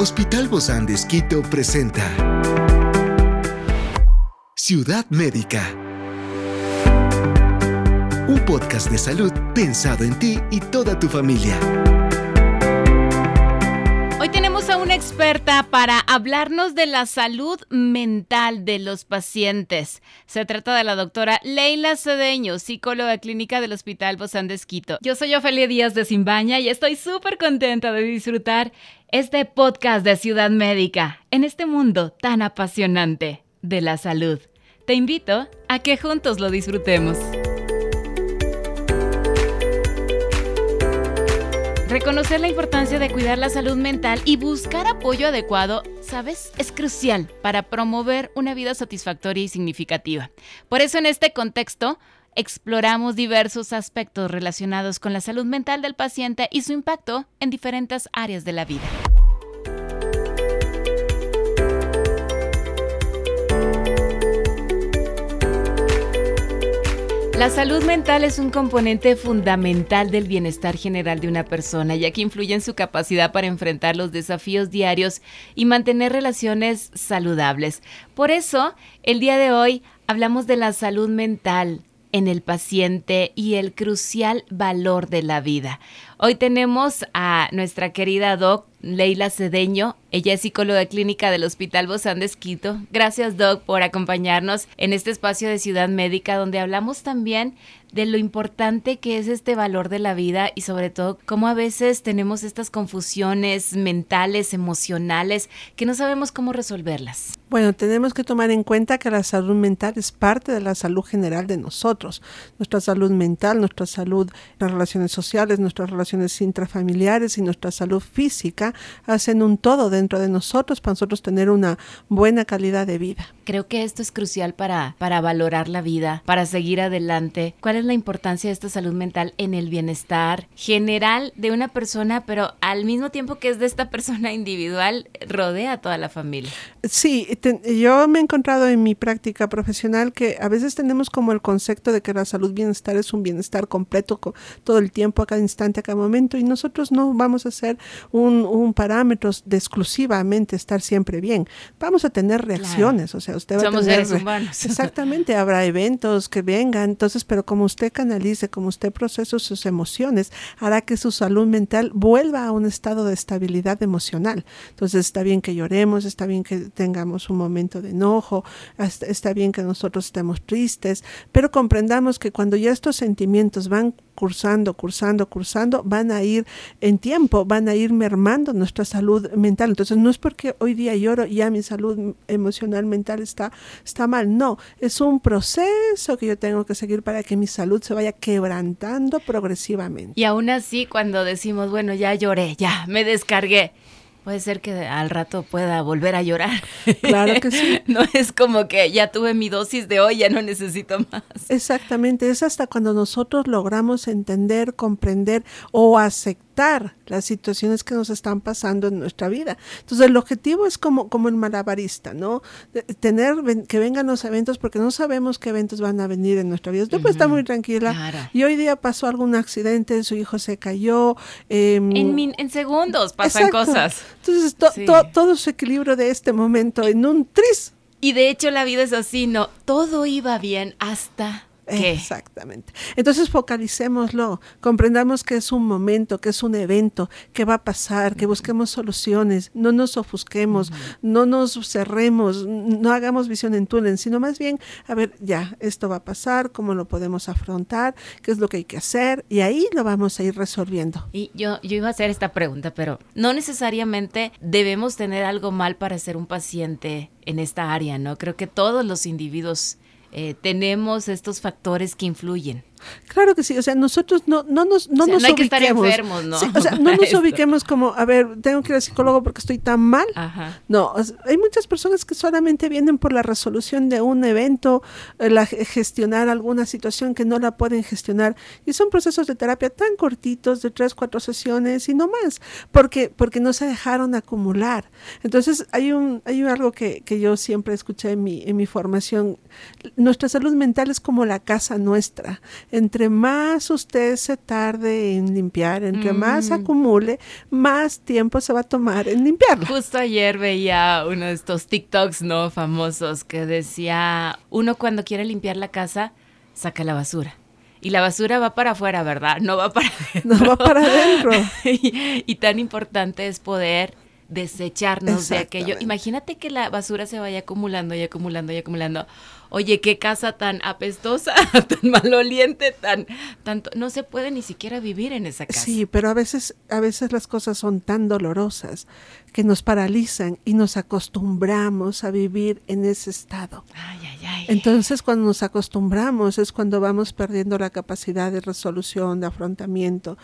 Hospital Bozán de Esquito presenta Ciudad Médica. Un podcast de salud pensado en ti y toda tu familia. Una experta para hablarnos de la salud mental de los pacientes. Se trata de la doctora Leila Cedeño, psicóloga clínica del Hospital Bozán de Esquito. Yo soy Ofelia Díaz de Simbaña y estoy súper contenta de disfrutar este podcast de Ciudad Médica en este mundo tan apasionante de la salud. Te invito a que juntos lo disfrutemos. Reconocer la importancia de cuidar la salud mental y buscar apoyo adecuado, ¿sabes? Es crucial para promover una vida satisfactoria y significativa. Por eso en este contexto exploramos diversos aspectos relacionados con la salud mental del paciente y su impacto en diferentes áreas de la vida. La salud mental es un componente fundamental del bienestar general de una persona, ya que influye en su capacidad para enfrentar los desafíos diarios y mantener relaciones saludables. Por eso, el día de hoy hablamos de la salud mental en el paciente y el crucial valor de la vida. Hoy tenemos a nuestra querida doc Leila Cedeño. Ella es psicóloga clínica del Hospital Bozán de Esquito. Gracias, Doc, por acompañarnos en este espacio de Ciudad Médica, donde hablamos también de lo importante que es este valor de la vida y sobre todo cómo a veces tenemos estas confusiones mentales, emocionales, que no sabemos cómo resolverlas. Bueno, tenemos que tomar en cuenta que la salud mental es parte de la salud general de nosotros. Nuestra salud mental, nuestra salud, las relaciones sociales, nuestras relaciones intrafamiliares y nuestra salud física hacen un todo dentro de nosotros para nosotros tener una buena calidad de vida. Creo que esto es crucial para, para valorar la vida, para seguir adelante. ¿Cuál es la importancia de esta salud mental en el bienestar general de una persona, pero al mismo tiempo que es de esta persona individual, rodea a toda la familia? Sí, yo me he encontrado en mi práctica profesional que a veces tenemos como el concepto de que la salud bienestar es un bienestar completo todo el tiempo, a cada instante, a cada momento, y nosotros no vamos a ser un, un parámetro de exclusivamente estar siempre bien. Vamos a tener reacciones, o sea, usted va Somos a tener... seres humanos. Exactamente, habrá eventos que vengan, entonces, pero como usted canalice, como usted procese sus emociones, hará que su salud mental vuelva a un estado de estabilidad emocional. Entonces, está bien que lloremos, está bien que tengamos un momento de enojo, está bien que nosotros estemos tristes, pero comprendamos que cuando ya estos sentimientos van cursando, cursando, cursando, van a ir en tiempo, van a ir mermando nuestra salud mental. Entonces no es porque hoy día lloro y ya mi salud emocional mental está, está mal, no, es un proceso que yo tengo que seguir para que mi salud se vaya quebrantando progresivamente. Y aún así, cuando decimos, bueno, ya lloré, ya me descargué, puede ser que al rato pueda volver a llorar. Claro que sí. no es como que ya tuve mi dosis de hoy, ya no necesito más. Exactamente, es hasta cuando nosotros logramos entender, comprender o aceptar las situaciones que nos están pasando en nuestra vida. Entonces el objetivo es como, como el malabarista, ¿no? tener que vengan los eventos porque no sabemos qué eventos van a venir en nuestra vida. Usted puede estar muy tranquila y hoy día pasó algún accidente, su hijo se cayó. en, en, segundos pasan cosas. Entonces, todo su equilibrio de este momento en un tris. Y de hecho la vida es así, ¿no? Todo iba bien hasta Exactamente. Entonces focalicémoslo, comprendamos que es un momento, que es un evento, que va a pasar, que busquemos soluciones, no nos ofusquemos, no nos cerremos, no hagamos visión en túnel, sino más bien, a ver, ya, esto va a pasar, cómo lo podemos afrontar, qué es lo que hay que hacer, y ahí lo vamos a ir resolviendo. Y yo, yo iba a hacer esta pregunta, pero no necesariamente debemos tener algo mal para ser un paciente en esta área, ¿no? Creo que todos los individuos eh, tenemos estos factores que influyen. Claro que sí, o sea, nosotros no, no nos, no nos hay que estar enfermos, ¿no? o sea, no nos ubiquemos como, a ver, tengo que ir al psicólogo porque estoy tan mal. No, hay muchas personas que solamente vienen por la resolución de un evento, eh, la, gestionar alguna situación que no la pueden gestionar. Y son procesos de terapia tan cortitos, de tres, cuatro sesiones y no más, porque, porque no se dejaron acumular. Entonces, hay un, hay algo que, que yo siempre escuché en mi, en mi formación. Nuestra salud mental es como la casa nuestra entre más usted se tarde en limpiar, entre más Mm. acumule, más tiempo se va a tomar en limpiarla. Justo ayer veía uno de estos TikToks, ¿no? Famosos que decía, uno cuando quiere limpiar la casa, saca la basura. Y la basura va para afuera, ¿verdad? No va para adentro. No va para adentro. y, y tan importante es poder desecharnos de aquello. Imagínate que la basura se vaya acumulando y acumulando y acumulando. Oye, qué casa tan apestosa, tan maloliente, tan, tanto, no se puede ni siquiera vivir en esa casa. Sí, pero a veces, a veces las cosas son tan dolorosas que nos paralizan y nos acostumbramos a vivir en ese estado. Ay, ay. Entonces, cuando nos acostumbramos es cuando vamos perdiendo la capacidad de resolución, de afrontamiento,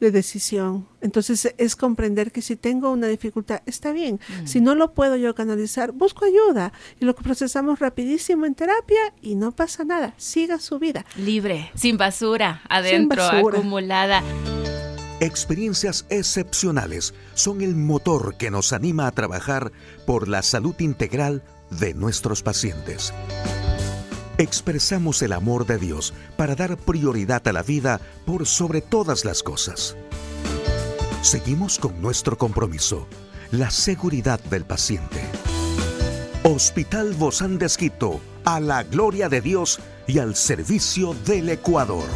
de decisión. Entonces, es comprender que si tengo una dificultad, está bien. Mm. Si no lo puedo yo canalizar, busco ayuda y lo procesamos rapidísimo en terapia y no pasa nada. Siga su vida. Libre, sin basura, adentro, basura. acumulada. Experiencias excepcionales son el motor que nos anima a trabajar por la salud integral de nuestros pacientes. Expresamos el amor de Dios para dar prioridad a la vida por sobre todas las cosas. Seguimos con nuestro compromiso, la seguridad del paciente. Hospital Bozán de Esquito, a la gloria de Dios y al servicio del Ecuador.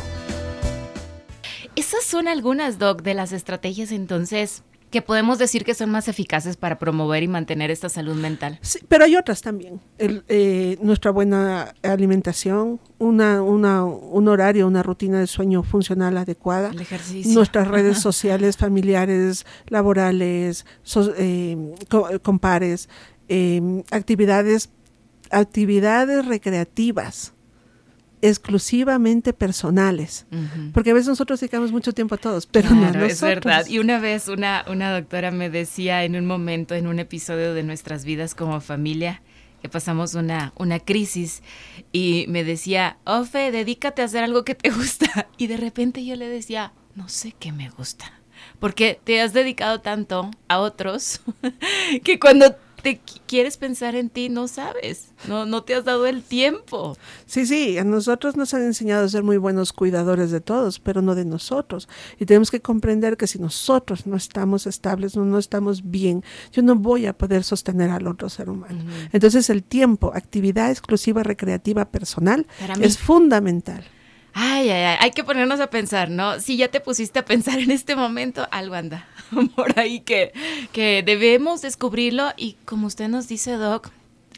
Esas son algunas, Doc, de las estrategias entonces que podemos decir que son más eficaces para promover y mantener esta salud mental. Sí, pero hay otras también. El, eh, nuestra buena alimentación, una, una, un horario, una rutina de sueño funcional adecuada. El ejercicio. Nuestras redes sociales, familiares, laborales, so- eh, co- compares, eh, actividades, actividades recreativas exclusivamente personales. Porque a veces nosotros dedicamos mucho tiempo a todos, pero no es nosotros. verdad. Y una vez una, una doctora me decía en un momento, en un episodio de nuestras vidas como familia, que pasamos una, una crisis, y me decía, Ofe, dedícate a hacer algo que te gusta. Y de repente yo le decía, no sé qué me gusta. Porque te has dedicado tanto a otros que cuando te qu- quieres pensar en ti no sabes, no, no te has dado el tiempo. Sí, sí, a nosotros nos han enseñado a ser muy buenos cuidadores de todos, pero no de nosotros. Y tenemos que comprender que si nosotros no estamos estables, no, no estamos bien, yo no voy a poder sostener al otro ser humano. Entonces el tiempo, actividad exclusiva recreativa personal, es fundamental. Ay, ay, ay, hay que ponernos a pensar, ¿no? Si ya te pusiste a pensar en este momento, algo anda por ahí que, que debemos descubrirlo y como usted nos dice, Doc,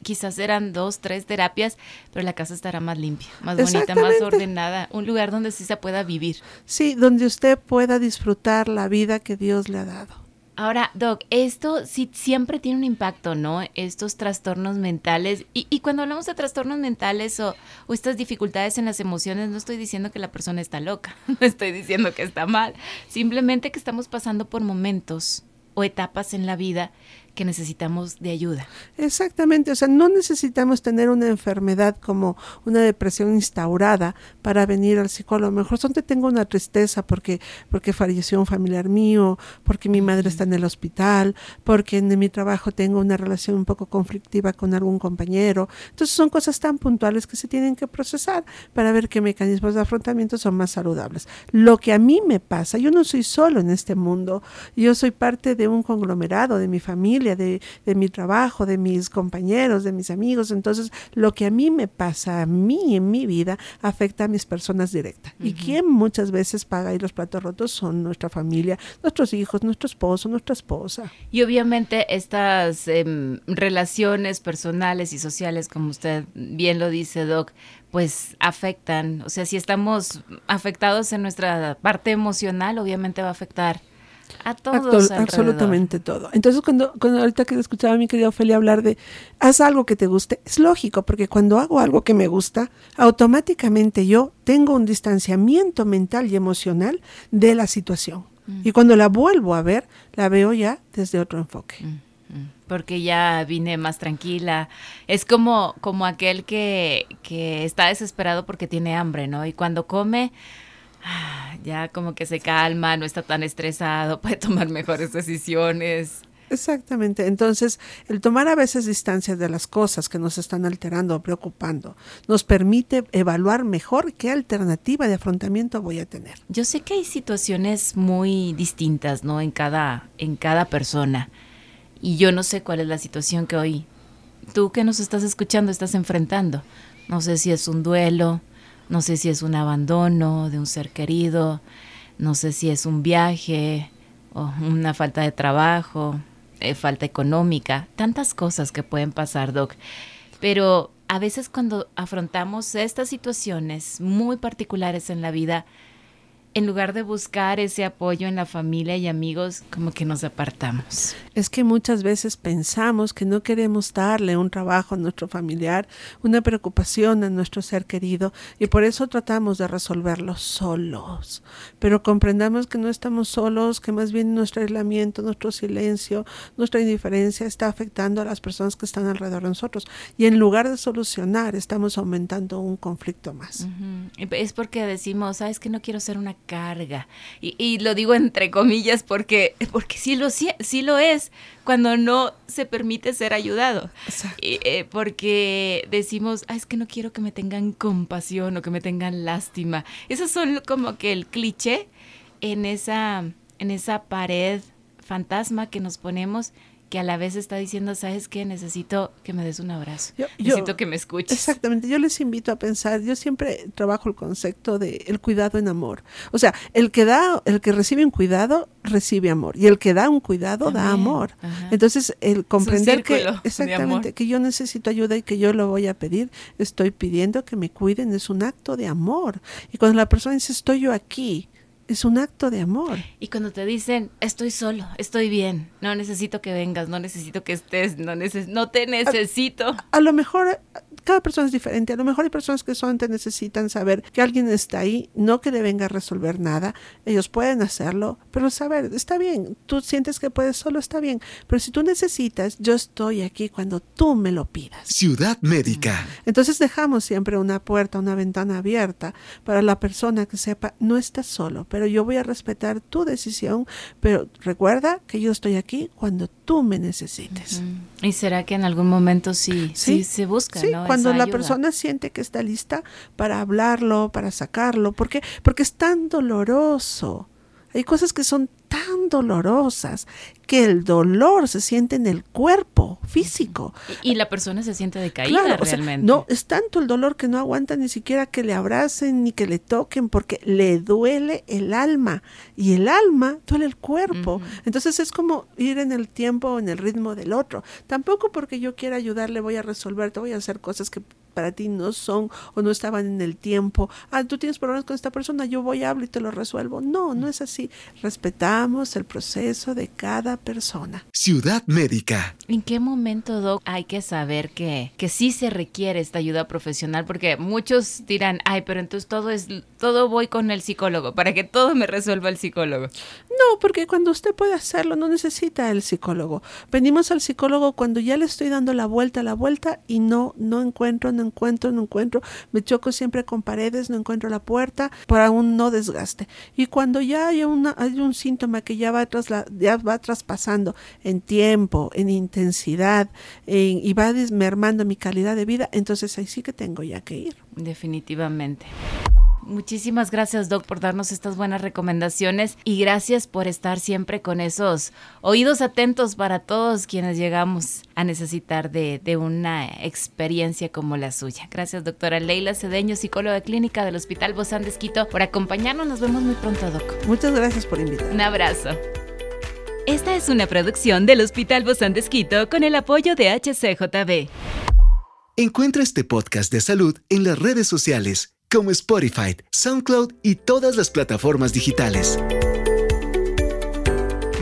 quizás serán dos, tres terapias, pero la casa estará más limpia, más bonita, más ordenada, un lugar donde sí se pueda vivir. Sí, donde usted pueda disfrutar la vida que Dios le ha dado. Ahora, Doc, esto sí siempre tiene un impacto, ¿no? Estos trastornos mentales. Y, y cuando hablamos de trastornos mentales o, o estas dificultades en las emociones, no estoy diciendo que la persona está loca, no estoy diciendo que está mal, simplemente que estamos pasando por momentos o etapas en la vida que necesitamos de ayuda. Exactamente, o sea, no necesitamos tener una enfermedad como una depresión instaurada para venir al psicólogo. A lo mejor donde tengo una tristeza porque, porque falleció un familiar mío, porque mi madre está en el hospital, porque en mi trabajo tengo una relación un poco conflictiva con algún compañero. Entonces son cosas tan puntuales que se tienen que procesar para ver qué mecanismos de afrontamiento son más saludables. Lo que a mí me pasa, yo no soy solo en este mundo, yo soy parte de un conglomerado, de mi familia, de, de mi trabajo, de mis compañeros, de mis amigos. Entonces, lo que a mí me pasa, a mí en mi vida, afecta a mis personas directas. Y quien muchas veces paga ahí los platos rotos son nuestra familia, nuestros hijos, nuestro esposo, nuestra esposa. Y obviamente estas em, relaciones personales y sociales, como usted bien lo dice, Doc, pues afectan. O sea, si estamos afectados en nuestra parte emocional, obviamente va a afectar a todos. Absolutamente todo. Entonces, cuando, cuando ahorita que escuchaba a mi querida Ofelia hablar de haz algo que te guste, es lógico, porque cuando hago algo que me gusta, automáticamente yo tengo un distanciamiento mental y emocional de la situación. Y cuando la vuelvo a ver, la veo ya desde otro enfoque. Mm, Porque ya vine más tranquila. Es como, como aquel que, que está desesperado porque tiene hambre, ¿no? Y cuando come, ya como que se calma, no está tan estresado, puede tomar mejores decisiones. Exactamente. Entonces, el tomar a veces distancia de las cosas que nos están alterando o preocupando nos permite evaluar mejor qué alternativa de afrontamiento voy a tener. Yo sé que hay situaciones muy distintas, ¿no? En cada, en cada persona. Y yo no sé cuál es la situación que hoy tú que nos estás escuchando estás enfrentando. No sé si es un duelo, no sé si es un abandono de un ser querido, no sé si es un viaje o una falta de trabajo, eh, falta económica, tantas cosas que pueden pasar, Doc. Pero a veces cuando afrontamos estas situaciones muy particulares en la vida, en lugar de buscar ese apoyo en la familia y amigos, como que nos apartamos. Es que muchas veces pensamos que no queremos darle un trabajo a nuestro familiar, una preocupación a nuestro ser querido, y por eso tratamos de resolverlo solos. Pero comprendamos que no estamos solos, que más bien nuestro aislamiento, nuestro silencio, nuestra indiferencia está afectando a las personas que están alrededor de nosotros. Y en lugar de solucionar, estamos aumentando un conflicto más. Es porque decimos, sabes que no quiero ser una carga. Y, lo digo entre comillas porque, porque sí, lo, sí, lo es cuando no se permite ser ayudado. Eh, porque decimos, ah, es que no quiero que me tengan compasión o que me tengan lástima. Esos son como que el cliché en esa, en esa pared fantasma que nos ponemos que a la vez está diciendo, ¿sabes qué? Necesito que me des un abrazo. Necesito que me escuches. Exactamente. Yo les invito a pensar, yo siempre trabajo el concepto de el cuidado en amor. O sea, el que da, el que recibe un cuidado, recibe amor. Y el que da un cuidado, da amor. Entonces, el comprender que, exactamente, que yo necesito ayuda y que yo lo voy a pedir, estoy pidiendo que me cuiden, es un acto de amor. Y cuando la persona dice, estoy yo aquí, es un acto de amor. Y cuando te dicen, estoy solo, estoy bien, no necesito que vengas, no necesito que estés, no, no te necesito. A, lo mejor cada persona es diferente. A lo mejor hay personas que solamente necesitan saber que alguien está ahí, no que le venga a resolver nada. Ellos pueden hacerlo, pero saber, está bien. Tú sientes que puedes solo, está bien. Pero si tú necesitas, yo estoy aquí cuando tú me lo pidas. Ciudad Médica. Entonces dejamos siempre una puerta, una ventana abierta para la persona que sepa, no estás solo, pero yo voy a respetar tu decisión, pero recuerda que yo estoy aquí cuando tú me necesites. ¿Y será que en algún momento sí, sí, se busca? Sí, cuando la persona siente que está lista para hablarlo, para sacarlo, porque porque es tan doloroso. Hay cosas que son tan dolorosas que el dolor se siente en el cuerpo físico. Y, la persona se siente decaída realmente. no, es tanto el dolor que no aguanta ni siquiera que le abracen ni que le toquen porque le duele el alma y el alma duele el cuerpo. Entonces es como ir en el tiempo, en el ritmo del otro. Tampoco porque yo quiera ayudarle voy a resolver, te voy a hacer cosas que para ti no son o no estaban en el tiempo. Ah, tú tienes problemas con esta persona, yo voy a hablar y te lo resuelvo. No, no es así. Respetamos el proceso de cada persona. Ciudad Médica. ¿En qué momento, Doc, hay que saber que, que sí se requiere esta ayuda profesional? Porque muchos dirán, ay, pero entonces todo es, todo voy con el psicólogo, para que todo me resuelva el psicólogo. No, porque cuando usted puede hacerlo, no necesita el psicólogo. Venimos al psicólogo cuando ya le estoy dando la vuelta, la vuelta y no, no encuentro, no encuentro, no encuentro. Me choco siempre con paredes, no encuentro la puerta para un no desgaste. Y cuando ya hay, una, hay un síntoma que ya va, ya va traspasando en tiempo, en intensidad y va desmermando mi calidad de vida, entonces ahí sí que tengo ya que ir. Definitivamente. Muchísimas gracias, Doc, por darnos estas buenas recomendaciones y gracias por estar siempre con esos oídos atentos para todos quienes llegamos a necesitar de, una experiencia como la suya. Gracias, doctora Leila Cedeño, psicóloga clínica del Hospital Bozán de Esquito, por acompañarnos. Nos vemos muy pronto, Doc. Muchas gracias por invitarme. Un abrazo. Esta es una producción del Hospital Bozán de Esquito con el apoyo de HCJB. Encuentra este podcast de salud en las redes sociales como Spotify, SoundCloud y todas las plataformas digitales.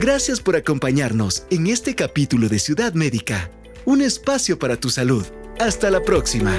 Gracias por acompañarnos en este capítulo de Ciudad Médica, un espacio para tu salud. Hasta la próxima.